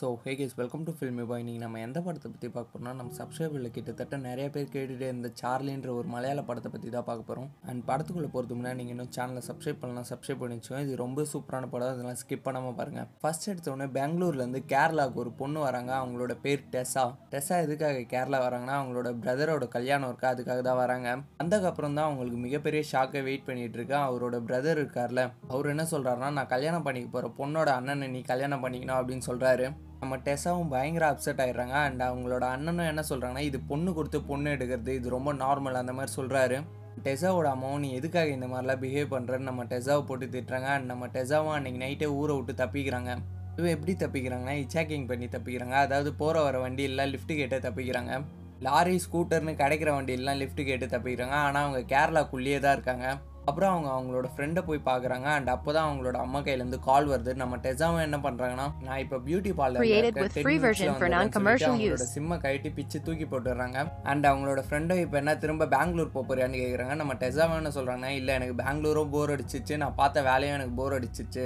So hey guys welcome to filmy boy நீங்கள் நம்ம எந்த படத்தை பற்றி பார்க்க போகிறோம்னா நம்ம சப்ஸ்கிரைபரில் கிட்டத்தட்ட நிறைய பேர் கேட்டுகிட்டே இருந்த சார்லின்ற ஒரு மலையாள படத்தை பற்றி தான் பார்க்க போகிறோம் அண்ட் படத்துக்குள்ளே போகிறதுக்கு முன்னாடி நீங்கள் இன்னும் சேனலை சப்ஸ்கிரைப் பண்ணலாம் சப்ஸ்கிரைப் பண்ணி வச்சுக்கோங்க. இது ரொம்ப சூப்பரான படம். அதெல்லாம் ஸ்கிப் பண்ணாமல் பாருங்கள் ஃபர்ஸ்ட் எடுத்த உடனே பெங்களூர்லேருந்து கேரளாவுக்கு ஒரு பொண்ணு வராங்க. அவங்களோட பேர் டெஸா டெஸா எதுக்காக கேரளா வராங்கன்னா அவங்களோட பிரதரோட கல்யாணம் இருக்கா அதுக்காக தான் வராங்க. வந்ததுக்கப்புறம் தான் அவங்களுக்கு மிகப்பெரிய ஷாக்கை வெயிட் பண்ணிட்டு இருக்கா. அவரோட பிரதர் இருக்கார்ல. அவர் என்ன சொல்கிறாருன்னா நான் கல்யாணம் பண்ணிக்க போகிற பொண்ணோட அண்ணனை நீ கல்யாணம் பண்ணிக்கணும் அப்படின்னு சொல்கிறாரு நம்ம டெஸாவும் பயங்கர அப்செட் ஆகிடுறாங்க அண்ட் அவங்களோட அண்ணனும் என்ன சொல்கிறாங்கன்னா இது பொண்ணு கொடுத்து பொண்ணு எடுக்கிறது இது ரொம்ப நார்மல் அந்த மாதிரி சொல்கிறாரு டெசாவோட அம்மாவும் நீ எதுக்காக இந்த மாதிரிலாம் பிஹேவ் பண்ணுறன்னு நம்ம டெஸாவை போட்டு திட்டுறாங்க. அண்ட் நம்ம டெஸாவும் அன்றைக்கி நைட்டே ஊரை விட்டு தப்பிக்கிறாங்க. இவன் எப்படி தப்பிக்கிறாங்கன்னா இச்சாக்கிங் பண்ணி தப்பிக்கிறாங்க. அதாவது போகிற வர வண்டி இல்லை லிஃப்ட் கேட்டு தப்பிக்கிறாங்க. லாரி ஸ்கூட்டர்னு கிடைக்கிற வண்டியெல்லாம் லிஃப்ட் கேட்டு தப்பிக்கிறாங்க. ஆனால் அவங்க கேரளாக்குள்ளேயே தான் இருக்காங்க. அப்புறம் அவங்க அவங்களோட ஃப்ரெண்டை போய் பார்க்குறாங்க அண்ட் அப்போ தான் அவங்களோட அம்மா கையிலேருந்து கால் வருது. நம்ம டெஸாவும் என்ன பண்ணுறாங்கன்னா நான் இப்போ beauty Created with free version for non-commercial அவங்களோட use. சிம்மை கழட்டி பிச்சு தூக்கி போட்டுடுறாங்க. அண்ட் அவங்களோட ஃப்ரெண்டும் இப்போ என்ன திரும்ப பெங்களூர் போக போறியான்னு கேட்குறாங்க நம்ம டெஸாவும் என்ன சொல்கிறாங்கன்னா இல்லை எனக்கு பெங்களூரும் போர் அடிச்சிச்சு. நான் பார்த்த வேலையும் எனக்கு போர் அடிச்சிச்சு.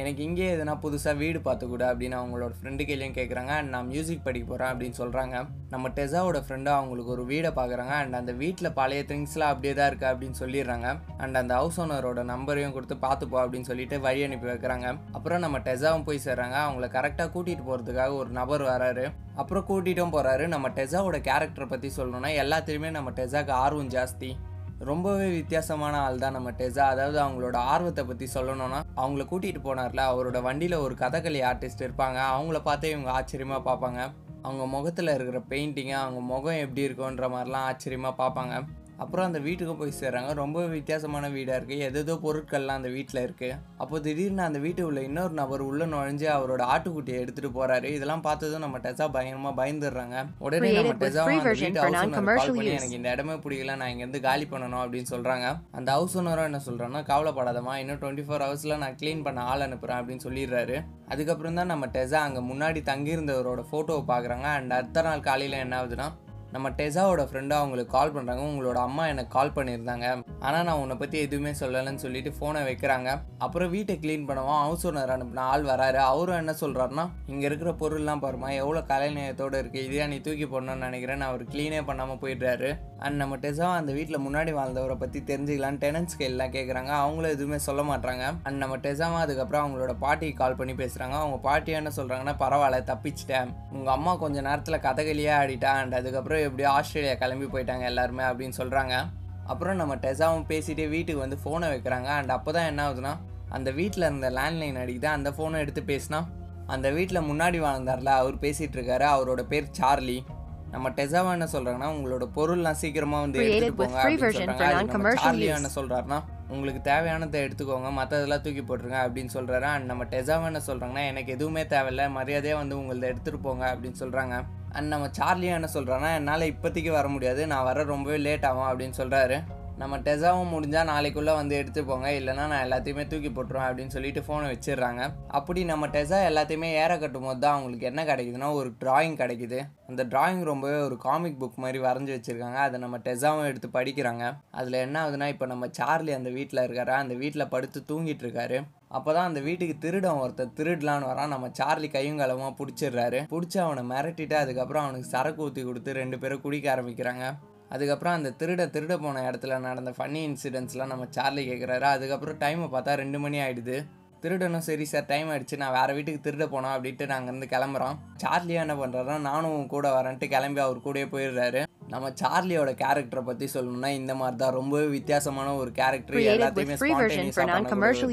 எனக்கு இங்கே எதுனா புதுசாக வீடு பார்த்துக்கூட அப்படின்னு அவங்களோட ஃப்ரெண்டு கையிலையும் கேட்குறாங்க அண்ட் நான் மியூசிக் படிக்க போகிறேன் அப்படின்னு சொல்கிறாங்க நம்ம டெசாவோட ஃப்ரெண்டாக அவங்களுக்கு ஒரு வீடை பார்க்குறாங்க அண்ட் அந்த வீட்டில் பழைய திங்ஸ்லாம் அப்படியே தான் இருக்குது அப்படின்னு சொல்லிடுறாங்க. அண்ட் அந்த ஹவுஸ் ஓனரோட நம்பரையும் கொடுத்து பார்த்துப்போ அப்படின்னு சொல்லிட்டு வழி அனுப்பி வைக்கிறாங்க. அப்புறம் நம்ம டெசாவும் போய் சேர்றாங்க. அவங்கள கரெக்டாக கூட்டிகிட்டு போகிறதுக்காக ஒரு நபர் வராரு. அப்புறம் கூட்டிகிட்டும் போகிறாரு நம்ம டெசாவோட கேரக்டரை பற்றி சொல்லணும்னா எல்லாத்துலேயுமே நம்ம டெசாவுக்கு ஆர்வம் ஜாஸ்தி. ரொம்பவே வித்தியாசமான ஆள் தான் நம்ம டெஸா அதாவது அவங்களோட ஆர்வத்தை பற்றி சொல்லணும்னா அவங்கள கூட்டிகிட்டு போனார்ல அவரோட வண்டியில் ஒரு கதகளி ஆர்டிஸ்ட் இருப்பாங்க. அவங்கள பார்த்தே இவங்க ஆச்சரியமாக பார்ப்பாங்க. அவங்க முகத்தில் இருக்கிற பெயிண்டிங்கை அவங்க முகம் எப்படி இருக்குன்ற மாதிரிலாம் ஆச்சரியமாக பார்ப்பாங்க. அப்புறம் அந்த வீட்டுக்கு போய் சேர்றாங்க. ரொம்ப வித்தியாசமான வீடாக இருக்குது எதேதோ பொருட்கள்லாம் அந்த வீட்டில் இருக்குது அப்போ திடீர்னு அந்த வீட்டு உள்ள இன்னொரு நபர் உள்ள நுழைஞ்சு அவரோட ஆட்டுக்குட்டியை எடுத்துகிட்டு போகிறாரு இதெல்லாம் பார்த்ததும் நம்ம டெஸா பயங்கரமாக பயந்துடுறாங்க. உடனே நம்ம use. எனக்கு இந்த இடமே பிடிக்கல. நான் இங்கேருந்து காலி பண்ணணும் அப்படின்னு சொல்கிறாங்க அந்த ஹவுஸ் ஓனரும் என்ன சொல்கிறான்னா கவலைப்படாதமா இன்னும் டுவெண்ட்டி ஃபோர் ஹவர்ஸில் நான் க்ளீன் பண்ண ஆள் அனுப்புகிறேன் அப்படின்னு சொல்லிடுறாரு. அதுக்கப்புறம் தான் நம்ம டெஸா அங்கே முன்னாடி தங்கியிருந்தவரோட ஃபோட்டோவை பார்க்குறாங்க. அண்ட் அடுத்த நாள் காலையில் என்ன ஆகுதுன்னா நம்ம டெசாவோட ஃப்ரெண்டாக அவங்களுக்கு கால் பண்ணுறாங்க உங்களோட அம்மா எனக்கு கால் பண்ணியிருந்தாங்க. ஆனால் நான் உன்னை பற்றி எதுவுமே சொல்லலைன்னு சொல்லிட்டு ஃபோனை வைக்கிறாங்க. அப்புறம் வீட்டை க்ளீன் பண்ணுவோம் ஹவுஸ் ஓனர் அனுப்பின ஆள் வராரு. அவரும் என்ன சொல்கிறாருன்னா இங்கே இருக்கிற பொருள்லாம் பாருமா எவ்வளோ கலை நேயத்தோடு இருக்குது இதையா நீ தூக்கி போடணும்னு நினைக்கிறேன் அவர் க்ளீனே பண்ணாமல் போயிடுறாரு. அண்ட் நம்ம டெசாவா அந்த வீட்டில் முன்னாடி வாழ்ந்தவரை பற்றி தெரிஞ்சுக்கலாம் டெனன்ஸ் எல்லாம் கேட்குறாங்க அவங்களும் எதுவுமே சொல்ல மாட்டாங்க அண்ட் நம்ம டெசாவா அதுக்கப்புறம் அவங்களோட பாட்டிக்கு கால் பண்ணி பேசுகிறாங்க அவங்க பாட்டி என்ன சொல்கிறாங்கன்னா பரவாயில்ல தப்பிச்சிட்டேன். உங்கள் அம்மா கொஞ்சம் நேரத்தில் கதகளியே ஆடிட்டா அண்ட் அதுக்கப்புறம் எப்படியோ ஆஸ்திரேலியா கிளம்பி போயிட்டாங்க எல்லாருமே அப்படின்னு சொல்கிறாங்க அப்புறம் நம்ம டெசாவும் பேசிகிட்டே வீட்டுக்கு வந்து ஃபோனை வைக்கிறாங்க. அண்ட் அப்போ தான் என்ன ஆகுதுன்னா அந்த வீட்டில் இருந்த லேண்ட்லைன் அடிக்குது. அந்த ஃபோனை எடுத்து பேசினா அந்த வீட்டில் முன்னாடி வாழ்ந்தார்ல அவர் பேசிகிட்டு இருக்காரு. அவரோட பேர் சார்லி. நம்ம டெஸாவா என்ன சொல்றாங்கன்னா உங்களோட பொருள்லாம் சீக்கிரமா வந்து எடுத்துட்டு போங்க அப்படின்னு சொல்றாங்க. use. என்ன சொல்றாருன்னா உங்களுக்கு தேவையானதை எடுத்துக்கோங்க மற்றதெல்லாம் தூக்கி போட்டுருங்க அப்படின்னு சொல்றாரு. அண்ட் நம்ம டெஸாவா என்ன சொல்றாங்கன்னா எனக்கு எதுவுமே தேவையில்ல மரியாதையாக வந்து உங்களத எடுத்துட்டு போங்க அப்படின்னு சொல்றாங்க. அண்ட் நம்ம சார்லியும் என்ன சொல்றாங்கன்னா என்னால் இப்போதைக்கு வர முடியாது நான் வர ரொம்பவே லேட் ஆகும் அப்படின்னு சொல்றாரு. நம்ம டெஸாவும் முடிஞ்சால் நாளைக்குள்ளே வந்து எடுத்து போங்க. இல்லைன்னா நான் எல்லாத்தையுமே தூக்கி போட்டுருவேன் அப்படின்னு சொல்லிட்டு ஃபோனை வச்சிடுறாங்க. அப்படி நம்ம டெசா எல்லாத்தையுமே ஏற கட்டும் போது தான் அவங்களுக்கு என்ன கிடைக்குதுன்னா ஒரு டிராயிங் கிடைக்குது. அந்த டிராயிங் ரொம்பவே ஒரு காமிக் புக் மாதிரி வரைஞ்சி வச்சுருக்காங்க. அதை நம்ம டெசாவும் எடுத்து படிக்கிறாங்க. அதில் என்ன ஆகுதுன்னா இப்போ நம்ம சார்லி அந்த வீட்டில் இருக்காரு? அந்த வீட்டில் படுத்து தூங்கிட்டு இருக்காரு. அப்போ தான் அந்த வீட்டுக்கு திருடன் ஒருத்தர் திருடலான்னு வரான். நம்ம சார்லி கையும் கலமாக பிடிச்சிடுறாரு. பிடிச்சி அவனை மிரட்டிட்டு அதுக்கப்புறம் அவனுக்கு சரக்கு ஊற்றி கொடுத்து ரெண்டு பேரும் குடிக்க ஆரம்பிக்கிறாங்க. அதுக்கப்புறம் அந்த திருட திருட போன இடத்துல நடந்த ஃபன்னி இன்சிடென்ட்ஸ்லாம் நம்ம சார்லி கேட்குறாரு அதுக்கப்புறம் டைமை பார்த்தா ரெண்டு மணி ஆயிடுது. திருடனும் சரி சார் டைம் ஆயிடுச்சு. நான் வேறு வீட்டுக்கு திருட போனோம் அப்படின்ட்டு நாங்கள் இருந்து கிளம்புறோம். சார்லியா என்ன பண்ணுறாருன்னா நானும் கூட வரேன்ட்டு கிளம்பி அவர் கூடயே போயிடுறாரு. நம்ம சார்லியோட கேரக்டரை பற்றி சொல்லணும்னா இந்த மாதிரி தான் ரொம்பவே வித்தியாசமான ஒரு கேரக்டர் எல்லாத்தையுமே.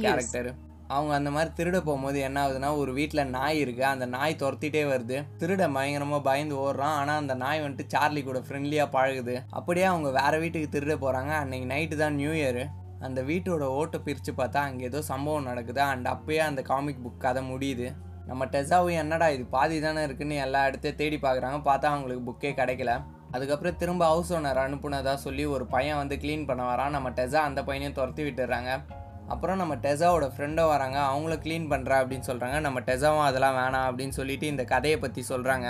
கேரக்டர் அவங்க அந்த மாதிரி திருட போகும்போது என்ன ஆகுதுன்னா ஒரு வீட்டில் நாய் இருக்குது அந்த நாய் துரத்திட்டே வருது. திருட பயங்கரமாக பயந்து ஓடுறான். ஆனால் அந்த நாய் வந்துட்டு சார்லி கூட ஃப்ரெண்ட்லியாக பழகுது. அப்படியே அவங்க வேறு வீட்டுக்கு திருட போகிறாங்க அன்னைக்கு நைட்டு தான் நியூ இயர் அந்த வீட்டோட ஓட்டை பிரித்து பார்த்தா அங்கே ஏதோ சம்பவம் நடக்குது. அண்ட் அப்பயே அந்த காமிக் புக் கதை முடியுது. நம்ம டெசாவும் என்னடா இது? பாதி தானே இருக்குன்னு எல்லா இடத்தையும் தேடி பார்க்குறாங்க. பார்த்தா அவங்களுக்கு புக்கே கிடைக்கல. அதுக்கப்புறம் திரும்ப ஹவுஸ் ஓனர் அனுப்புனதா சொல்லி ஒரு பையன் வந்து க்ளீன் பண்ண வரான். நம்ம டெசா அந்த பையனையும் துரத்தி விட்டுறாங்க. அப்புறம் நம்ம டெசாவோட ஃப்ரெண்டும் வராங்க. அவங்கள க்ளீன் பண்ணுறா அப்படின்னு சொல்கிறாங்க நம்ம டெசாவும் அதெல்லாம் வேணாம் அப்படின்னு சொல்லிட்டு இந்த கதையை பற்றி சொல்கிறாங்க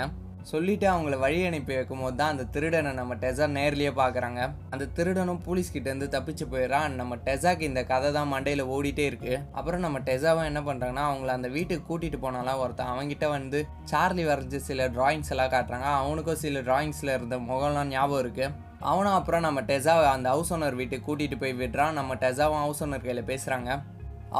சொல்லிவிட்டு அவங்கள வழி அனுப்பி வைக்கும் போது தான் அந்த திருடனை நம்ம டெசா நேர்லேயே பார்க்குறாங்க அந்த திருடனும் போலீஸ்கிட்டேருந்து தப்பிச்சு போயிடறான். நம்ம டெசாக்கு இந்த கதை தான் மண்டையில் ஓடிட்டே இருக்குது அப்புறம் நம்ம டெசாவும் என்ன பண்ணுறாங்கன்னா அவங்கள அந்த வீட்டுக்கு கூட்டிகிட்டு போனாலாம் ஒருத்தன் அவங்ககிட்ட வந்து சார்லி வரைஞ்ச சில டிராயிங்ஸ் எல்லாம் காட்டுறாங்க. அவனுக்கும் சில டிராயிங்ஸில் இருந்த முகம்லாம் ஞாபகம் இருக்குது அவனும் அப்புறம் நம்ம டெசாவை அந்த ஹவுஸ் ஓனர் வீட்டுக்கு கூட்டிட்டு போய் விடுறான் நம்ம டெசாவும் ஹவுஸ் ஓனர் கையில் பேசுறாங்க.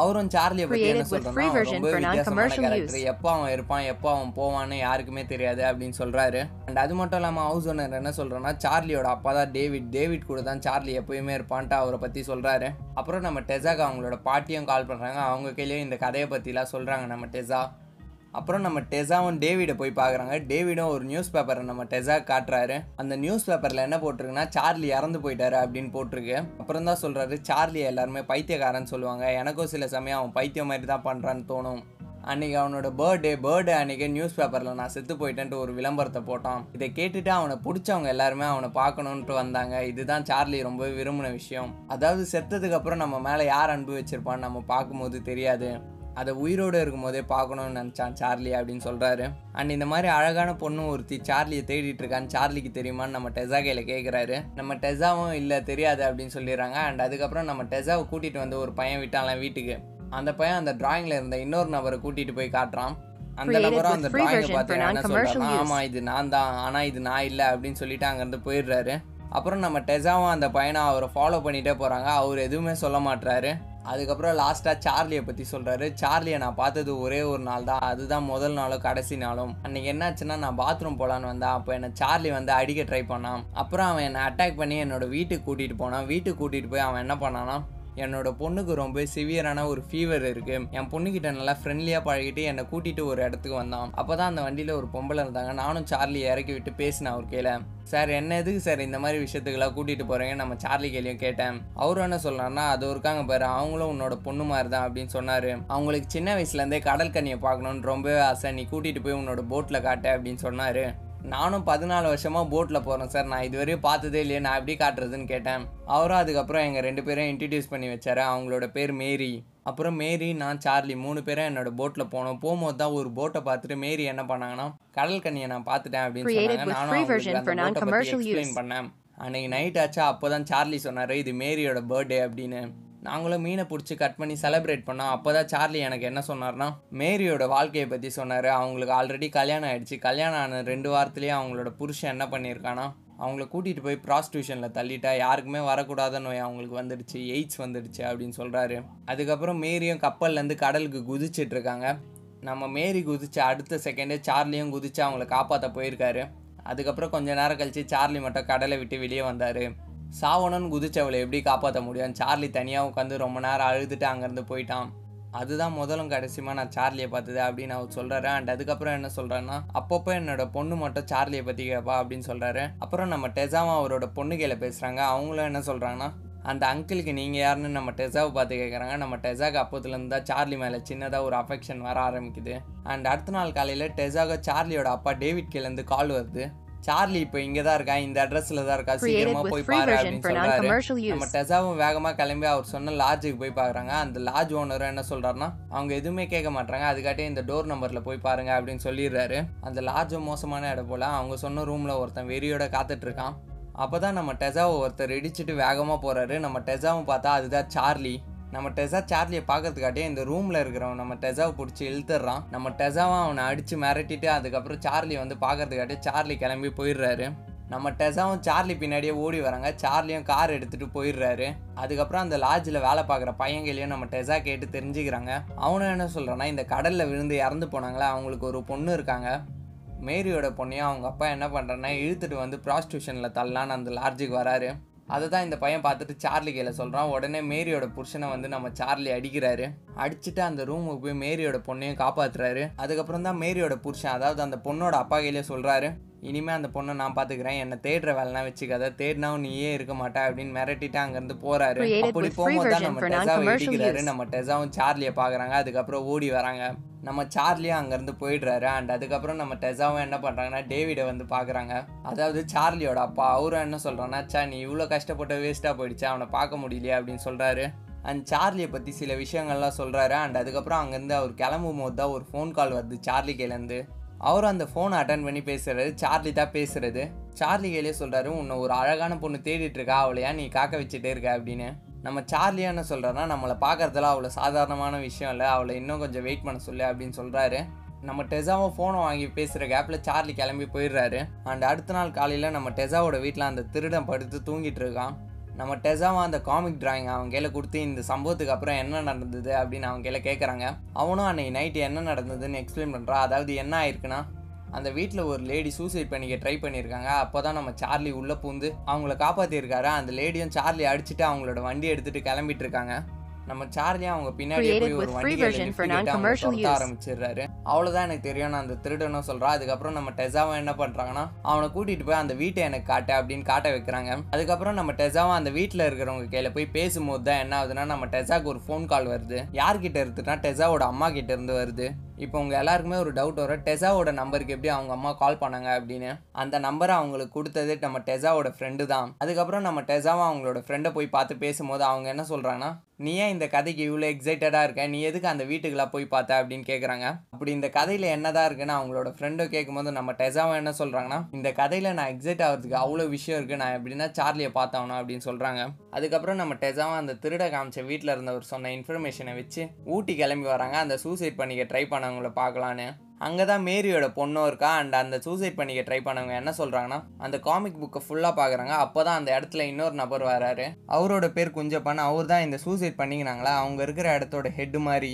அவரும் சார்லியை பத்தி என்ன version ரொம்ப வித்தியாசமான கேரக்டர் எப்போ அவன் இருப்பான் எப்போ அவன் போவான்னு யாருக்குமே தெரியாது அப்படின்னு சொல்றாரு. அண்ட் அது மட்டும் இல்லாமல் ஹவுஸ் ஓனர் என்ன சொல்றேன்னா சார்லியோட அப்பா தான் டேவிட். டேவிட் கூட தான் சார்லி எப்பயுமே இருப்பான்ட்டு அவரை பத்தி சொல்றாரு. அப்புறம் நம்ம டெசாக்கு அவங்களோட பாட்டியும் கால் பண்றாங்க. அவங்க கையிலயும் இந்த கதையை பத்திலாம் சொல்றாங்க நம்ம டெசா அப்புறம் நம்ம டெசாவும் டேவிடை போய் பார்க்குறாங்க டேவிடும் ஒரு நியூஸ் பேப்பரை நம்ம டெசா காட்டுறாரு. அந்த நியூஸ் பேப்பரில் என்ன போட்டிருக்குன்னா சார்லி இறந்து போயிட்டாரு அப்படின்னு போட்டிருக்கு. அப்புறம் தான் சொல்கிறாரு சார்லி எல்லாருமே பைத்தியக்காரன்னு சொல்லுவாங்க. எனக்கும் சில சமயம் அவன் பைத்தியம் மாதிரி தான் பண்ணுறான்னு தோணும். அன்னைக்கு அவனோட பர்த்டே பர்த்டே அன்னைக்கு நியூஸ் பேப்பரில் நான் செத்து போயிட்டேன்ட்டு ஒரு விளம்பரத்தை போட்டான். இதை கேட்டுட்டு அவனை பிடிச்சவங்க எல்லாருமே அவனை பார்க்கணுன்ட்டு வந்தாங்க. இதுதான் சார்லி ரொம்ப விரும்பின விஷயம். அதாவது செத்ததுக்கப்புறம் நம்ம மேலே யார் அன்பு வச்சிருப்பான்னு நம்ம பார்க்கும்போது தெரியாது. அதை உயிரோடு இருக்கும்போதே பார்க்கணும்னு நினச்சான் சார்லி அப்படின்னு சொல்கிறாரு அண்ட் இந்த மாதிரி அழகான பொண்ணு ஒருத்தி சார்லியை தேடிட்டு இருக்கான்னு சார்லிக்கு தெரியுமான்னு நம்ம டெசா கையில் கேட்குறாரு நம்ம டெசாவும் இல்லை தெரியாது அப்படின்னு சொல்லிடுறாங்க. அண்ட் அதுக்கப்புறம் நம்ம டெசாவை கூட்டிகிட்டு வந்து ஒரு பையன் விட்டாலாம் வீட்டுக்கு. அந்த பையன் அந்த டிராயிங்கில் இருந்த இன்னொரு நபரை கூட்டிகிட்டு போய் காட்டுறான். அந்த நபரும் அந்த டிராயிங்கை பார்த்து என்ன சொல்கிறான். ஆமாம் இது நான் தான். ஆனால் இது நான் இல்லை அப்படின்னு சொல்லிட்டு அங்கேருந்து போயிடுறாரு. அப்புறம் நம்ம டெசாவும் அந்த பையனை அவரை ஃபாலோ பண்ணிகிட்டே போகிறாங்க அவர் எதுவுமே சொல்ல மாட்றாரு. அதுக்கப்புறம் லாஸ்ட்டாக சார்லியை பற்றி சொல்கிறாரு சார்லியை நான் பார்த்தது ஒரே ஒரு நாள் தான். அதுதான் முதல் நாளும் கடைசி நாளும் அன்றைக்கி என்னாச்சுன்னா நான் பாத்ரூம் போகலான்னு வந்தேன். அப்போ என்னை சார்லி வந்து அடிக்க ட்ரை பண்ணான். அப்புறம் அவன் என்னை அட்டாக் பண்ணி என்னோட வீட்டுக்கு கூட்டிகிட்டு போனான். வீட்டுக்கு கூட்டிகிட்டு போய் அவன் என்ன பண்ணானா என்னோட பொண்ணுக்கு ரொம்ப சிவியரான ஒரு ஃபீவர் இருக்கு. என் பொண்ணுகிட்ட நல்லா ஃப்ரெண்ட்லியாக பழகிட்டு என்னை கூட்டிட்டு ஒரு இடத்துக்கு வந்தான். அப்போ தான் அந்த வண்டியில் ஒரு பொம்பளை இருந்தாங்க. நானும் சார்லி இறக்கி விட்டு பேசினேன் அவர் கையில் சார் என்ன எதுக்கு சார் இந்த மாதிரி விஷயத்துக்கெல்லாம் கூட்டிட்டு போறீங்க? நம்ம சார்லி கேள்வியும் கேட்டேன். அவரும் என்ன சொல்றாருன்னா அது இருக்காங்க பாரு அவங்களும் உன்னோட பொண்ணு மாதிரி தான் அப்படின்னு சொன்னாரு. அவங்களுக்கு சின்ன வயசுலேருந்தே கடல் கண்ணியை பார்க்கணுன்னு ரொம்பவே ஆசை. நீ கூட்டிட்டு போய் உன்னோட போட்டில் காட்டு அப்படின்னு சொன்னாரு. நானும் பதினாலு வருஷமா போட்டில் போகிறேன் சார். நான் இதுவரையும் பார்த்ததே இல்லையே. நான் எப்படி காட்டுறதுன்னு கேட்டேன். அவரும் அதுக்கப்புறம் எங்கள் ரெண்டு பேரையும் இன்ட்ரடியூஸ் பண்ணி வச்சாரு. அவங்களோட பேர் மேரி. அப்புறம் மேரி நான் சார்லி மூணு பேரும் என்னோட போட்டில் போனோம். போகும்போது தான் ஒரு போட்டை பார்த்துட்டு மேரி என்ன பண்ணாங்கன்னா கடல் கண்ணியை நான் பார்த்துட்டேன் அப்படின்னு சொன்னாங்க. நானும் use. பண்ணேன். அன்னைக்கு நைட் ஆச்சா. அப்போ தான் சார்லி சொன்னார் இது மேரியோட பர்த்டே அப்படின்னு. நாங்களும் மீனை பிடிச்சி கட் பண்ணி செலிப்ரேட் பண்ணோம் அப்போ தான் சார்லி எனக்கு என்ன சொன்னார்னா மேரியோட வாழ்க்கையை பற்றி சொன்னார். அவங்களுக்கு ஆல்ரெடி கல்யாணம் ஆயிடுச்சு. கல்யாணம் ஆன ரெண்டு வாரத்துலேயே அவங்களோட புருஷன் என்ன பண்ணியிருக்கானா அவங்கள கூட்டிகிட்டு போய் ப்ராஸ்டியூஷனில் தள்ளிட்டா யாருக்குமே வரக்கூடாத நோய் அவங்களுக்கு வந்துடுச்சு எய்ட்ஸ் வந்துடுச்சு அப்படின்னு சொல்கிறாரு அதுக்கப்புறம் மேரியும் கப்பல்லேருந்து கடலுக்கு குதிச்சிட்டு இருக்காங்க. நம்ம மேரி குதிச்சு அடுத்த செகண்டே சார்லியும் குதிச்சு அவங்கள காப்பாற்ற போயிருக்காரு. அதுக்கப்புறம் கொஞ்ச நேரம் கழித்து சார்லி மட்டும் கடலை விட்டு வெளியே வந்தார். சாவணும்னு குதிச்சவளை எப்படி காப்பாற்ற முடியும்? சார்லி தனியாக உட்காந்து ரொம்ப நேரம் அழுதுட்டு அங்கேருந்து போயிட்டான். அதுதான் முதலும் கடைசியமாக நான் சார்லியை பார்த்தது அப்படின்னு அவர் சொல்கிறாரு அண்ட் அதுக்கப்புறம் என்ன சொல்கிறேன்னா அப்பப்போ என்னோட பொண்ணு மட்டும் சார்லியை பற்றி கேட்பா அப்படின்னு சொல்கிறாரு அப்புறம் நம்ம டெசாவும் அவரோட பொண்ணு கையில் பேசுகிறாங்க அவங்களும் என்ன சொல்கிறாங்கன்னா அந்த அங்கிளுக்கு நீங்கள் யாருன்னு நம்ம டெசாவை பார்த்து கேட்குறாங்க நம்ம டெசாக்கு அப்போதுலேருந்து தான் சார்லி மேலே சின்னதாக ஒரு அஃபெக்ஷன் வர ஆரம்பிக்குது. அண்ட் அடுத்த நாள் காலையில் டெசாக சார்லியோட அப்பா டேவிட் கேலேருந்து கால் வருது. சார்லி இப்போ இங்கே தான் இருக்கா இந்த அட்ரஸில் தான் இருக்கா Created சீக்கிரமா with போய் பாரு அப்படின்னு non-commercial நம்ம. டெசாவும் வேகமாக கிளம்பி அவர் சொன்ன லாட்ஜுக்கு போய் பார்க்குறாங்க அந்த லாட்ஜ் ஓனரும் என்ன சொல்கிறாருன்னா அவங்க எதுவுமே கேட்க மாட்டாங்க அதுக்காட்டி இந்த டோர் நம்பரில் போய் பாருங்க அப்படின்னு சொல்லிடுறாரு. அந்த லாட்ஜும் மோசமான இடம் போல் அவங்க சொன்ன ரூமில் ஒருத்தன் வெறியோட காத்துட்டு இருக்கான். அப்போ தான் நம்ம டெசாவை ஒருத்தர் இடிச்சிட்டு வேகமாக போகிறாரு நம்ம டெசாவும் பார்த்தா அதுதான் சார்லி. நம்ம டெசா சார்லியை பார்க்கறதுக்காட்டியே இந்த ரூமில் இருக்கிறவன் நம்ம டெசாவை பிடிச்சி இழுத்துடுறான். நம்ம டெசாவை அவனை அடித்து மிரட்டிட்டு அதுக்கப்புறம் சார்லி வந்து பார்க்கறதுக்காட்டியே சார்லி கிளம்பி போயிடுறாரு. நம்ம டெசாவும் சார்லி பின்னாடியே ஓடி வராங்க. சார்லியும் கார் எடுத்துகிட்டு போயிடுறாரு. அதுக்கப்புறம் அந்த லாட்ஜில் வேலை பார்க்குற பையங்களையும் நம்ம டெசா கேட்டு தெரிஞ்சுக்கிறாங்க. அவனும் என்ன சொல்கிறான்னா இந்த கடலில் விழுந்து இறந்து போனாங்களே? அவங்களுக்கு ஒரு பொண்ணு இருக்காங்க. மேரியோட பொண்ணையும் அவங்க அப்பா என்ன பண்ணுறேன்னா இழுத்துட்டு வந்து ப்ராஸ்டியூஷனில் தள்ளலான்னு அந்த லாட்ஜுக்கு வராரு. அதை தான் இந்த பையன் பார்த்துட்டு சார்லி கையில் சொல்கிறான் உடனே மேரியோட புருஷனை வந்து நம்ம சார்லி அடிக்கிறாரு. அடிச்சுட்டு அந்த ரூமுக்கு போய் மேரியோட பொண்ணையும் காப்பாத்துறாரு. அதுக்கப்புறம் தான் மேரியோட புருஷன் அதாவது அந்த பொண்ணோட அப்பா கையிலே சொல்கிறாரு இனிமே அந்த பொண்ணை நான் பார்த்துக்கிறேன். என்னை தேடுற வேலைலாம் வச்சுக்காத. தேடினாவும் நீயே இருக்க மாட்டா அப்படின்னு மிரட்டிட்டு அங்கேருந்து போறாரு. Created அப்படி போகும்போது தான் நம்ம டெசாவை இடிக்கிறாரு. நம்ம டெசாவும் சார்லியை பார்க்குறாங்க. அதுக்கப்புறம் ஓடி வராங்க. நம்ம சார்லியும் அங்கேருந்து போயிடுறாரு அண்ட் அதுக்கப்புறம் நம்ம டெசாவும் என்ன பண்ணுறாங்கன்னா டேவிடை வந்து பார்க்குறாங்க அதாவது சார்லியோட அப்பா அவரும் என்ன சொல்கிறான்னா சா நீ இவ்வளோ கஷ்டப்பட்டு வேஸ்ட்டாக போயிடுச்சு அவனை பார்க்க முடியலையே அப்படின்னு சொல்கிறாரு அண்ட் சார்லியை பற்றி சில விஷயங்கள்லாம் சொல்கிறாரு அண்ட் அதுக்கப்புறம் அங்கேருந்து அவர் கிளம்பும் போது தான் ஒரு ஃபோன் கால் வருது சார்லி கையிலேருந்து. அவரும் அந்த ஃபோனை அட்டன் பண்ணி பேசுறாரு சார்லி தான் பேசுறது. சார்லி கையிலே சொல்கிறாரு உன்னை ஒரு அழகான பொண்ணு தேடிட்டு இருக்கா அவளையா நீ காக்க வச்சுட்டே இருக்க அப்படின்னு. நம்ம சார்லி என்ன சொல்றாருன்னா நம்மளை பார்க்கறதுல அவ்வளோ சாதாரணமான விஷயம் இல்லை அவளை இன்னும் கொஞ்சம் வெயிட் பண்ண சொல்லு அப்படின்னு சொல்கிறாரு நம்ம டெசாவும் ஃபோனை வாங்கி பேசுகிற கேப்பில் சார்லி கிளம்பி போயிடுறாரு. அண்ட் அடுத்த நாள் காலையில் நம்ம டெசாவோட வீட்டில் அந்த திருடன் படுத்து தூங்கிட்டு இருக்கான். நம்ம டெசாவை அந்த காமிக் டிராயிங் அவன் கையில் கொடுத்து இந்த சம்பவத்துக்கு அப்புறம் என்ன நடந்தது அப்படின்னு அவன் கையில் கேட்குறாங்க அவனும் அன்னைக்கு நைட்டு என்ன நடந்ததுன்னு எக்ஸ்பிளைன் பண்ணுறான் அதாவது என்ன ஆயிருக்குன்னா அந்த வீட்டில் ஒரு லேடி சூசைட் பண்ணிக்க ட்ரை பண்ணியிருக்காங்க அப்போ தான் நம்ம சார்லி உள்ளே பூந்து அவங்கள காப்பாற்றிருக்காரு அந்த லேடியும் சார்லி அடிச்சுட்டு அவங்களோட வண்டி எடுத்துகிட்டு கிளம்பிட்டு இருக்காங்க நம்ம சார்லி அவங்க பின்னாடி போய் ஒரு வண்டி. ஆரம்பிச்சிடுறாரு. அவ்வளோதான் எனக்கு தெரியும் நான் அந்த திருடனும் சொல்கிறான் அதுக்கப்புறம் நம்ம டெசாவை என்ன பண்ணுறாங்கன்னா அவனை கூட்டிகிட்டு போய் அந்த வீட்டை எனக்கு காட்டு அப்படின்னு காட்ட வைக்கிறாங்க. அதுக்கப்புறம் நம்ம டெசாவை அந்த வீட்டில் இருக்கிறவங்க கையில் போய் பேசும்போது தான் என்ன ஆகுதுன்னா நம்ம டெசாக்கு ஒரு ஃபோன் கால் வருது. யார்கிட்ட இருக்குன்னா டெசாவோட அம்மா கிட்ட இருந்து வருது. இப்போ உங்கள் எல்லாருக்குமே ஒரு டவுட் வரும். டெசாவோட நம்பருக்கு எப்படி அவங்க அம்மா கால் பண்ணாங்க அப்படின்னு? அந்த நம்பரை அவங்களுக்கு கொடுத்தது நம்ம டெசாவோட ஃப்ரெண்டு தான். அதுக்கப்புறம் நம்ம டெசாவும் அவங்களோட ஃப்ரெண்டை போய் பார்த்து பேசும்போது அவங்க என்ன சொல்கிறாங்கன்னா நீ ஏன் இந்த கதைக்கு இவ்வளோ எக்ஸைட்டடாக இருக்க? நீ எதுக்கு அந்த வீட்டுக்கெல்லாம் போய் பார்த்த? அப்படின்னு கேட்குறாங்க அப்படி இந்த கதையில் என்னதான் இருக்குன்னு அவங்களோட ஃப்ரெண்டை கேட்கும்போது நம்ம டெசாவும் என்ன சொல்கிறாங்கன்னா இந்த கதையில் நான் எக்ஸைட் ஆகிறதுக்கு அவ்வளோ விஷயம் இருக்குது நான் எப்படின்னா சார்லியை பார்த்தவனா? அப்படின்னு சொல்கிறாங்க அதுக்கப்புறம் நம்ம டெசாவும் அந்த திருட காமிச்ச வீட்டில் இருந்தவர் சொன்ன இன்ஃபர்மேஷனை வச்சு ஊட்டி கிளம்பி வராங்க. அந்த சூசைட் பண்ணிக்க ட்ரை பண்ண பண்ணவங்கள பார்க்கலான்னு. அங்கே தான் மேரியோட பொண்ணும் இருக்கா? அண்ட் அந்த சூசைட் பண்ணிக்க ட்ரை பண்ணவங்க என்ன சொல்கிறாங்கன்னா அந்த காமிக் புக்கை ஃபுல்லாக பார்க்குறாங்க. அப்போ தான் அந்த இடத்துல இன்னொரு நபர் வராரு. அவரோட பேர் குஞ்சப்பன். அவர் தான் இந்த சூசைட் பண்ணிக்கினாங்களா? அவங்க இருக்கிற இடத்தோட ஹெட் மாதிரி.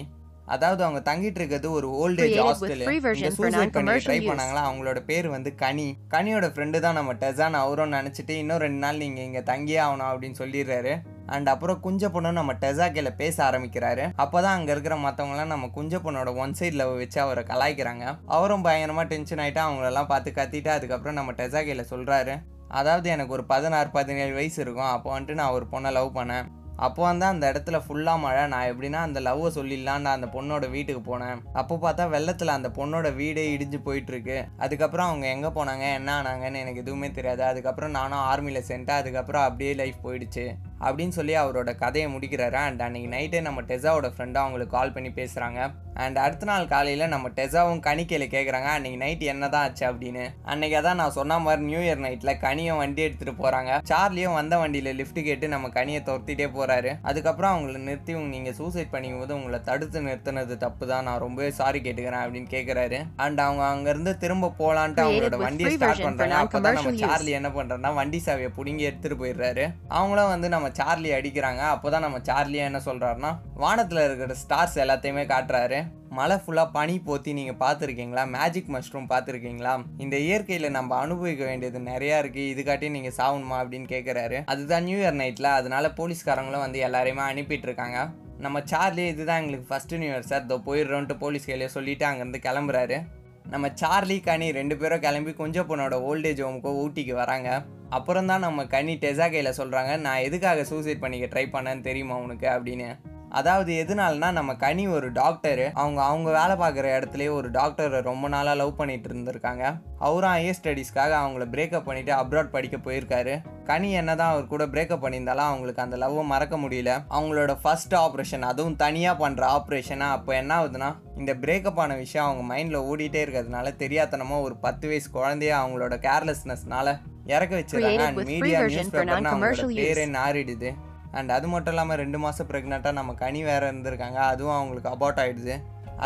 அதாவது அவங்க தங்கிட்டு இருக்கிறது ஒரு Created with ஹாஸ்டல் இந்த சூசைட் பண்ணி ட்ரை. பண்ணாங்களா? அவங்களோட பேர் வந்து கனி. கனியோட ஃப்ரெண்டு தான் நம்ம டெசான். அவரும் நினச்சிட்டு இன்னும் ரெண்டு நாள் நீங்கள் இங்கே தங்கியே ஆகணும் அப்படின்னு சொல்லிடுறாரு. அண்ட் அப்புறம் குஞ்ச பொண்ணு நம்ம டெசாக்கில் பேச ஆரம்பிக்கிறாரு. அப்பதான் அங்கே இருக்கிற மற்றவங்களாம் நம்ம குஞ்ச பொண்ணோட ஒன் சைட் லவ் வச்சு அவரை கலாய்க்கிறாங்க. அவரும் பயங்கரமாக டென்ஷன் ஆகிட்டு அவங்களெல்லாம் பார்த்து கத்திட்டு அதுக்கப்புறம் நம்ம டெசாக்கில சொல்கிறாரு அதாவது எனக்கு ஒரு பதினாறு பதினேழு வயசு இருக்கும். அப்போ வந்துட்டு நான் ஒரு பொண்ணை லவ் பண்ணேன். அப்போ வந்து அந்த இடத்துல ஃபுல்லாக மழை. நான் எப்படின்னா அந்த லவ்வை சொல்லிடலாம் நான் அந்த பொண்ணோட வீட்டுக்கு போனேன். அப்போ பார்த்தா வெள்ளத்தில் அந்த பொண்ணோட வீடே இடிஞ்சு போயிட்டுருக்கு அதுக்கப்புறம் அவங்க எங்கே போனாங்க? என்ன ஆனாங்கன்னு எனக்கு எதுவுமே தெரியாது. அதுக்கப்புறம் நானும் ஆர்மியில் சென்ட்டேன். அதுக்கப்புறம் அப்படியே லைஃப் போயிடுச்சு. அப்படின்னு சொல்லி அவரோட கதையை முடிக்கிறாரு? அண்ட் அன்னைக்கு நைட்டே நம்ம டெசாவோட ஃப்ரெண்டாக அவங்களுக்கு கால் பண்ணி பேசுகிறாங்க அண்ட் அடுத்த நாள் காலையில் நம்ம டெசாவும் கனிக்கையில் கேட்குறாங்க அன்னைக்கு நைட் என்ன தான் ஆச்சு? அப்படின்னு. அன்னைக்கு அதான் நான் சொன்ன மாதிரி நியூ இயர் நைட்டில் கனியும் வண்டி எடுத்துகிட்டு போகிறாங்க சார்லியும் வந்த வண்டியில் லிஃப்ட் கேட்டு நம்ம கனியை துரத்திட்டே போகிறாரு அதுக்கப்புறம் அவங்கள நிறுத்தி நீங்கள் சூசைட் பண்ணிக்கும் போது உங்களை தடுத்து நிறுத்தினது தப்பு தான் நான் ரொம்பவே சாரி கேட்டுக்கிறேன் அப்படின்னு கேட்குறாரு அண்ட் அவங்க அங்கேருந்து திரும்ப போகலான்ட்டு அவங்களோட வண்டியை ஸ்டார்ட் பண்ணுறாங்க அப்போ தான் நம்ம. சார்லி என்ன பண்ணுறாருன்னா வண்டி சாவியை பிடுங்கி எடுத்துகிட்டு போயிடுறாரு. அவங்களும் வந்து நம்ம சார்லி அடிக்கிறாங்க. அப்போ தான் நம்ம சார்லியா என்ன சொல்கிறாருன்னா வானத்தில் இருக்கிற ஸ்டார்ஸ் எல்லாத்தையுமே காட்டுறாரு. மழை ஃபுல்லாக பனி போத்தி நீங்கள் பார்த்துருக்கீங்களா? மேஜிக் மஷ்ரூம் பார்த்துருக்கீங்களா? இந்த இயற்கையில் நம்ம அனுபவிக்க வேண்டியது நிறையா இருக்குது இதுக்காட்டி நீங்கள் சாகணுமா அப்படின்னு கேட்குறாரு அதுதான் நியூ இயர் நைட்டில் அதனால போலீஸ்காரங்களும் வந்து எல்லாரையுமே அனுப்பிட்டு இருக்காங்க நம்ம சார்லி இதுதான் எங்களுக்கு ஃபஸ்ட்டு நியூ இயர் சார் இதோ போயிடுறோன்ட்டு போலீஸ் கையிலே சொல்லிட்டு அங்கேருந்து கிளம்புறாரு. நம்ம சார்லி கனி ரெண்டு பேரும் கிளம்பி கொஞ்சம் பொண்ணோட ஓல்டேஜ் ஹோமுக்கோ ஊட்டிக்கு வராங்க. அப்புறம் தான் நம்ம கனி டெசா கையில் சொல்கிறாங்க நான் எதுக்காக சூசைட் பண்ணிக்க ட்ரை பண்ணேன்னு தெரியுமா உனக்கு? அப்படின்னு. அதாவது எதனாலனா நம்ம கனி ஒரு டாக்டரு அவங்க அவங்க வேலை பார்க்குற இடத்துலயே ஒரு டாக்டரை ரொம்ப நாளாக லவ் பண்ணிட்டு இருந்திருக்காங்க. அவரும் ஹையர் ஸ்டடீஸ்க்காக அவங்கள பிரேக்கப் பண்ணிட்டு அப்ராட் படிக்க போயிருக்காரு. கனி என்னதான் அவர் கூட பிரேக்கப் பண்ணியிருந்தாலும் அவங்களுக்கு அந்த லவ்வை மறக்க முடியல. அவங்களோட ஃபர்ஸ்ட் ஆப்ரேஷன் அதுவும் தனியாக பண்ணுற ஆப்ரேஷனாக அப்போ என்ன ஆகுதுன்னா இந்த பிரேக்கப் ஆன விஷயம் அவங்க மைண்டில் ஓடிட்டே இருக்கிறதுனால தெரியாதனமாக ஒரு பத்து வயசு குழந்தைய அவங்களோட கேர்லெஸ்னஸ்னால இறக்க வச்சிருக்காங்க மீடியா நியூஸ் பேப்பர்னு அவங்களோட. பேரே நாறிடுது. அண்ட் அது மட்டும் இல்லாமல் ரெண்டு மாதம் ப்ரெக்னெண்ட்டாக நம்ம கனி வேறு இருந்திருக்காங்க. அதுவும் அவங்களுக்கு அபார்ட் ஆகிடுது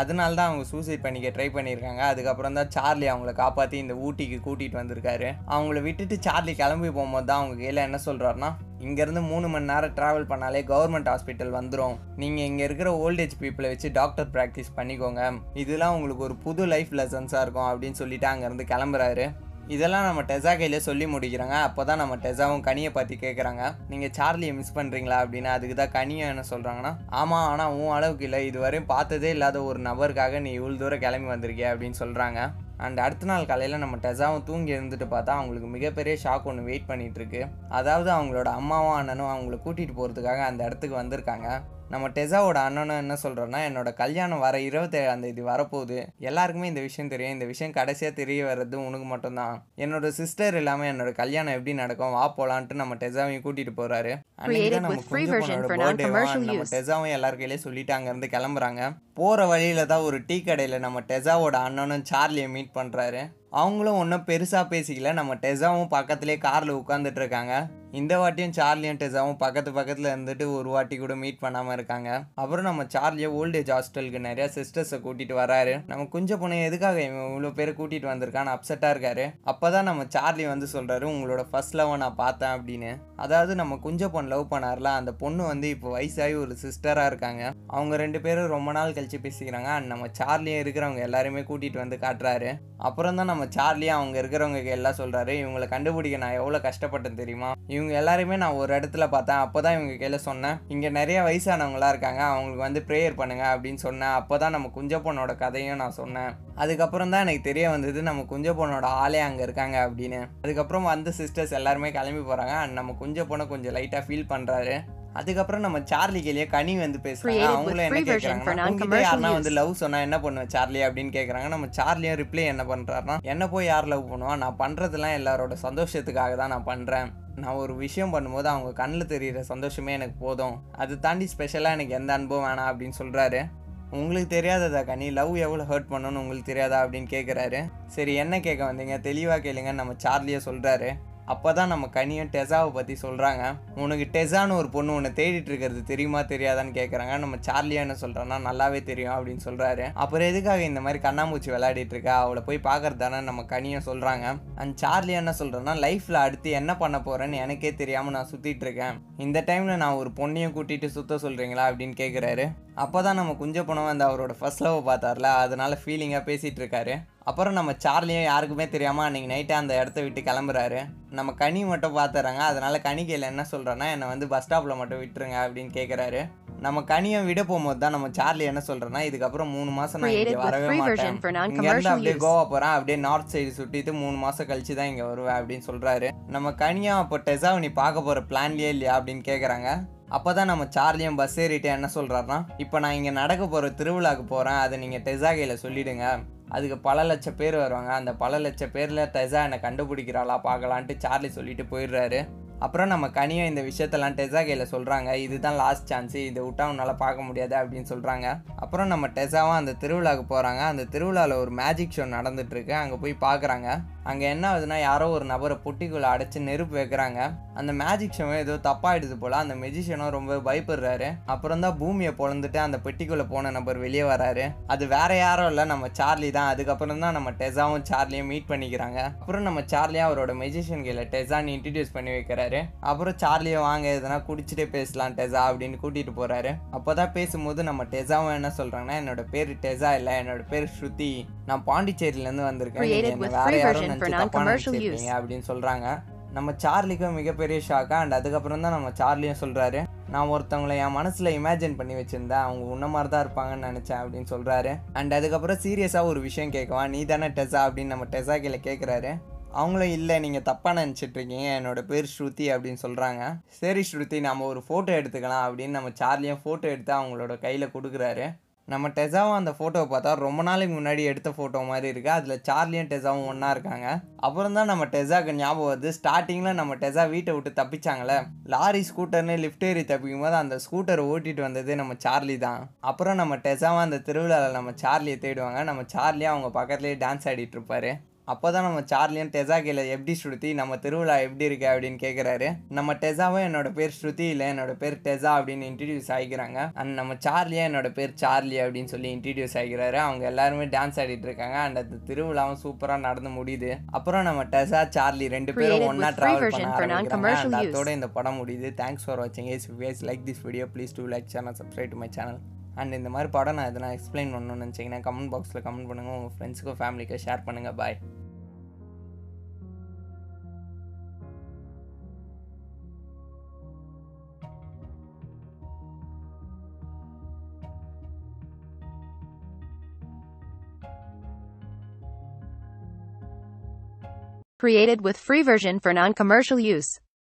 அதனால தான் அவங்க சூசைட் பண்ணிக்க ட்ரை பண்ணியிருக்காங்க அதுக்கப்புறம் தான் சார்லி அவங்கள காப்பாற்றி இந்த ஊட்டிக்கு கூட்டிகிட்டு வந்திருக்காரு. அவங்கள விட்டுட்டு சார்லி கிளம்பி போகும்போது தான் அவங்க கையில் என்ன சொல்கிறாருன்னா இங்கேருந்து மூணு மணி நேரம் ட்ராவல் பண்ணாலே கவர்மெண்ட் ஹாஸ்பிட்டல் வந்துடும் நீங்கள் இங்கே இருக்கிற ஓல்டேஜ் பீப்புளை வச்சு டாக்டர் ப்ராக்டிஸ் பண்ணிக்கோங்க. இதெல்லாம் உங்களுக்கு ஒரு புது லைஃப் லெசன்ஸாக இருக்கும் அப்படின்னு சொல்லிட்டு அங்கேருந்து கிளம்புறாரு. இதெல்லாம் நம்ம டெசா கையில் சொல்லி முடிக்கிறாங்க. அப்போ தான் நம்ம டெசாவும் கனியை பற்றி கேட்குறாங்க நீங்கள் சார்லியை மிஸ் பண்ணுறீங்களா அப்படின்னு அதுக்கு தான் கனியை என்ன சொல்கிறாங்கன்னா ஆமாம் ஆனால் உன் அளவுக்கு இல்லை. இதுவரையும் பார்த்ததே இல்லாத ஒரு நபருக்காக நீ இவ்வளோ தூரம் கிளம்பி வந்திருக்கிய? அப்படின்னு சொல்கிறாங்க அண்ட் அடுத்த நாள் காலையில் நம்ம டெசாவும் தூங்கி இருந்துட்டு பார்த்தா அவங்களுக்கு மிகப்பெரிய ஷாக் ஒன்று வெயிட் பண்ணிகிட்ருக்கு அதாவது அவங்களோட அம்மாவும் அண்ணனும் அவங்கள கூட்டிகிட்டு போகிறதுக்காக அந்த இடத்துக்கு வந்திருக்காங்க. நம்ம டெசாவோட அண்ணனும் என்ன சொல்கிறோன்னா என்னோட கல்யாணம் வர இருபத்தேழாம் தேதி வரப்போகுது. எல்லாருக்குமே இந்த விஷயம் தெரியும். இந்த விஷயம் கடைசியாக தெரிய வர்றது உனக்கு மட்டும்தான். என்னோட சிஸ்டர் இல்லாமல் என்னோட கல்யாணம் எப்படி நடக்கும்? வா போலான்ட்டு நம்ம டெசாவையும் கூட்டிகிட்டு போகிறாரு அன்னைக்கு தான் நம்ம குஞ்சு பொண்ணோட நம்ம. டெசாவும் எல்லார் கையிலயும் சொல்லிட்டு அங்கேருந்து கிளம்புறாங்க. போகிற வழியில தான் ஒரு டீ கடையில் நம்ம டெசாவோட அண்ணனும் சார்லியை மீட் பண்ணுறாரு அவங்களும் ஒன்றும் பெருசாக பேசிக்கல. நம்ம டெசாவும் பக்கத்துலேயே காரில் உட்காந்துட்டு இருக்காங்க இந்த வாட்டியும் சார்லியும் டெசாவும் பக்கத்து பக்கத்தில் இருந்துட்டு ஒரு வாட்டி கூட மீட் பண்ணாமல் இருக்காங்க. அப்புறம் நம்ம சார்லியை ஓல்டேஜ் ஹாஸ்டலுக்கு நிறையா சிஸ்டர்ஸை கூட்டிகிட்டு வராரு. நம்ம குஞ்ச பொண்ணு எதுக்காக இவன் இவ்வளோ பேர் கூட்டிகிட்டு வந்திருக்கான்னு அப்செட்டாக இருக்காரு. அப்போ தான் நம்ம சார்லி வந்து சொல்கிறாரு உங்களோட ஃபர்ஸ்ட் லவ் நான் பார்த்தேன் அப்படின்னு. அதாவது நம்ம குஞ்ச பொண்ணு லவ் பண்ணார்ல அந்த பொண்ணு வந்து இப்போ வயசாகி ஒரு சிஸ்டராக இருக்காங்க. அவங்க ரெண்டு பேரும் ரொம்ப நாள் கழிச்சு பேசிக்கிறாங்க. அண்ட் நம்ம சார்லியும் இருக்கிறவங்க எல்லாருமே கூட்டிகிட்டு வந்து காட்டுறாரு. அப்புறம் தான் நம்ம சார்லியும் அவங்க இருக்கிறவங்க எல்லாம் சொல்கிறாரு இவங்களை கண்டுபிடிக்க நான் எவ்வளோ கஷ்டப்பட்டேன் தெரியுமா? இவங்க எல்லாருமே நான் ஒரு இடத்துல பார்த்தேன். அப்போ தான் இவங்க கையில் சொன்னேன். இங்கே நிறைய வயசானவங்களா இருக்காங்க. அவங்களுக்கு வந்து ப்ரேயர் பண்ணுங்க அப்படின்னு சொன்னேன். அப்போ தான் நம்ம குஞ்ச பொண்ணோட கதையும் நான் சொன்னேன். அதுக்கப்புறம் தான் எனக்கு தெரிய வந்தது நம்ம குஞ்ச பொண்ணோட ஆளே அங்கே இருக்காங்க அப்படின்னு. அதுக்கப்புறம் வந்து சிஸ்டர்ஸ் எல்லாருமே கிளம்பி போகிறாங்க அண்ட் நம்ம குஞ்ச பொண்ணை கொஞ்சம் லைட்டாக ஃபீல் பண்ணுறாரு அதுக்கப்புறம் நம்ம சார்லி கேலியே கனி வந்து பேசுறாங்க. அவங்களும் என்ன கேட்குறாங்க உங்ககிட்ட யாருன்னா. வந்து லவ் சொன்னா என்ன பண்ணுவேன் சார்லி? அப்படின்னு கேட்குறாங்க நம்ம சார்லியும் ரிப்ளை என்ன பண்ணுறாருன்னா என்ன போய் யார் லவ் பண்ணுவா? நான் பண்ணுறதுலாம் எல்லாரோட சந்தோஷத்துக்காக தான் நான் பண்ணுறேன் நான் ஒரு விஷயம் பண்ணும்போது அவங்க கண்ணில் தெரியிற சந்தோஷமே எனக்கு போதும். அது தாண்டி ஸ்பெஷலாக எனக்கு எந்த அனுபவம் வேணாம் அப்படின்னு சொல்கிறாரு உங்களுக்கு தெரியாததா கனி? லவ் எவ்வளோ ஹர்ட் பண்ணணும்னு உங்களுக்கு தெரியாதா? அப்படின்னு கேட்குறாரு சரி என்ன கேட்க வந்தீங்க? தெளிவாக கேளுங்க நம்ம சார்லியே சொல்கிறாரு அப்போ தான் நம்ம கனியும் டெசாவை பற்றி சொல்கிறாங்க உனக்கு டெசான்னு ஒரு பொண்ணு உன்னை தேடிட்டு இருக்கிறது தெரியுமா தெரியாதான்னு கேட்குறாங்க நம்ம சார்லியா என்ன சொல்கிறோன்னா நல்லாவே தெரியும் அப்படின்னு சொல்கிறாரு அப்புறம் எதுக்காக இந்த மாதிரி கண்ணாமூச்சி விளையாடிட்டு இருக்கா? அவளை போய் பார்க்கறது தானே நம்ம கனியும் சொல்கிறாங்க அண்ட் சார்லி என்ன சொல்கிறேன்னா லைஃப்பில் அடுத்து என்ன பண்ண போகிறேன்னு எனக்கே தெரியாமல் நான் சுற்றிட்டு இருக்கேன். இந்த டைமில் நான் ஒரு பொண்ணையும் கூட்டிகிட்டு சுற்ற சொல்கிறீங்களா அப்படின்னு கேட்குறாரு அப்போ தான் நம்ம குஞ்ச பணம் வந்து அவரோட ஃபர்ஸ்ட் லவ் பார்த்தார்ல. அதனால ஃபீலிங்காக பேசிகிட்டு இருக்காரு. அப்புறம் நம்ம சார்லியும் யாருக்குமே தெரியாமல் அன்றைக்கி நைட்டு அந்த இடத்த விட்டு கிளம்புறாரு. நம்ம கனி மட்டும் பார்த்துறாங்க. அதனால கனிக்கையில் என்ன சொல்கிறேன்னா என்னை வந்து பஸ் ஸ்டாப்பில் மட்டும் விட்டுருங்க அப்படின்னு கேட்குறாரு நம்ம கனியை விட போகும்போது தான் நம்ம சார்லி என்ன சொல்கிறேன்னா இதுக்கப்புறம் மூணு மாதம் நான் இங்கே வரவே மாட்டேன். இங்கேருந்து அப்படியே. கோவா போகிறேன் அப்படியே நார்த் சைடு சுற்றிட்டு மூணு மாதம் கழிச்சு தான் இங்கே வருவேன் அப்படின்னு சொல்கிறாரு நம்ம கனியா அப்போ டெசாவை நீ பார்க்க போகிற பிளான்லேயே இல்லையா அப்படின்னு கேட்குறாங்க அப்போ தான் நம்ம சார்லியும் பஸ் ஏறிட்டு என்ன சொல்கிறாருன்னா இப்போ நான் இங்கே நடக்க போகிற திருவிழாவுக்கு போகிறேன் அதை நீங்கள் டெசாகையில் சொல்லிவிடுங்க அதுக்கு பல லட்சம் பேர் வருவாங்க. அந்த பல லட்சம் பேரில் டெசா என்னை கண்டுபிடிக்கிறாளா பார்க்கலான்ட்டு சார்லி சொல்லிட்டு போயிடுறாரு. அப்புறம் நம்ம கனியும் இந்த விஷயத்தெல்லாம் டெசா கையில் சொல்கிறாங்க இதுதான் லாஸ்ட் சான்ஸு இதை விட்டா உன்னால் பார்க்க முடியாது அப்படின்னு சொல்கிறாங்க அப்புறம் நம்ம டெசாவும் அந்த திருவிழாவுக்கு போகிறாங்க அந்த திருவிழாவில் ஒரு மேஜிக் ஷோ நடந்துட்டுருக்கு. அங்கே போய் பார்க்குறாங்க அங்கே என்ன ஆகுதுன்னா யாரோ ஒரு நபரை பொட்டிக்குள்ளே அடைச்சி நெருப்பு வைக்கிறாங்க. அந்த மேஜிக் ஷோவை ஏதோ தப்பாயிடுது போல் அந்த மெஜிஷியனும் ரொம்ப பயப்படுறாரு. அப்புறம் தான் பூமியை பொழந்துட்டு அந்த பெட்டிக்குள்ளே போன நபர் வெளியே வராரு. அது வேற யாரும் இல்லை நம்ம சார்லி தான். அதுக்கப்புறம் தான் நம்ம டெசாவும் சார்லியும் மீட் பண்ணிக்கிறாங்க. அப்புறம் நம்ம சார்லியும் அவரோட மெஜிஷியன் கையில் டெசான்னு இன்ட்ரடியூஸ் பண்ணி வைக்கிறாரு அப்புறம் சார்லியை வாங்க எதனா குடிச்சிட்டே பேசலாம் டெசா அப்படின்னு கூட்டிட்டு போறாரு. அப்போதான் பேசும்போது நம்ம டெசாவும் என்ன சொல்றாங்கன்னா என்னோட பேர் டெசா இல்லை என்னோட பேர் ஸ்ருதி. நான் பாண்டிச்சேரியிலேருந்து வந்திருக்கேன். வேற யாரும் நினச்சி நினச்சிருக்கீங்க. அப்படின்னு சொல்றாங்க. நம்ம சார்லிக்கும் மிகப்பெரிய ஷாக்கா அண்ட் அதுக்கப்புறம் தான் நம்ம சார்லியும் சொல்றாரு. நான் ஒருத்தவங்களை என் மனசுல இமேஜின் பண்ணி வச்சிருந்தேன் அவங்க உன்ன மாதிரி தான் இருப்பாங்கன்னு நினைச்சேன் அப்படின்னு சொல்றாரு. அண்ட் அதுக்கப்புறம் சீரியஸாக ஒரு விஷயம் கேட்கவா நீ தானே டெசா அப்படின்னு நம்ம டெசா கீழே கேட்குறாரு அவங்களும் இல்லை நீங்கள் தப்பாக நினச்சிட்டு இருக்கீங்க என்னோட பேர் ஸ்ருதி அப்படின்னு சொல்கிறாங்க சரி ஸ்ருதி நம்ம ஒரு ஃபோட்டோ எடுத்துக்கலாம் அப்படின்னு நம்ம சார்லியும் ஃபோட்டோ எடுத்து அவங்களோட கையில் கொடுக்குறாரு. நம்ம டெசாவும் அந்த ஃபோட்டோவை பார்த்தா ரொம்ப நாளைக்கு முன்னாடி எடுத்த ஃபோட்டோ மாதிரி இருக்குது அதில் சார்லியும் டெசாவும் ஒன்றா இருக்காங்க. அப்புறம் தான் நம்ம டெசாவுக்கு ஞாபகம் வருது. ஸ்டார்டிங்கில் நம்ம டெசா வீட்டை விட்டு தப்பிச்சாங்களே லாரி ஸ்கூட்டர்னு லிஃப்ட் ஏறி தப்பிக்கும் போது அந்த ஸ்கூட்டரை ஓட்டிட்டு வந்ததே நம்ம சார்லி தான். அப்புறம் நம்ம டெசாவும் அந்த திருவிழாவில் நம்ம சார்லியை தேடுவாங்க. நம்ம சார்லியும் அவங்க பக்கத்துலேயே டான்ஸ் ஆடிட்டு இருப்பாரு. அப்போ தான் நம்ம சார்லியும் டெசா கீழே எப்படி ஸ்ருதி நம்ம திருவிழா எப்படி இருக்கு அப்படின்னு கேட்குறாரு நம்ம டெசாவும் என்னோட பேர் ஸ்ருதி இல்லை என்னோட பேர் டெசா அப்படின்னு இன்ட்ரடியூஸ் ஆகிக்கிறாங்க. அண்ட் நம்ம சார்லியும் என்னோட பேர் சார்லி அப்படின்னு சொல்லி இன்ட்ரடியூஸ் ஆகிக்கிறாரு. அவங்க எல்லாருமே டான்ஸ் ஆடிட்டு இருக்காங்க. அண்ட் அந்த திருவிழாவும் சூப்பராக நடந்து முடியுது. அப்புறம் நம்ம டெசா சார்லி ரெண்டு பேரும் free ட்ராவல் பண்ண ஆரம்பிக்கிறாங்க. அதோட இந்த படம் முடியுது. தேங்க்ஸ் ஃபார் வாட்சிங் is like this video please do like channel subscribe to my channel and இந்த மாதிரி படம் நான் எதனா எக்ஸ்பிளைன் பண்ணணும்னு நினச்சிங்கன்னா கமெண்ட் பாக்ஸில் கமெண்ட் பண்ணுங்கள் உங்கள் ஃப்ரெண்ட்ஸுக்கும் ஃபேமிலிக்கும் ஷேர் பண்ணுங்கள் பாய் Created with free version for non-commercial use.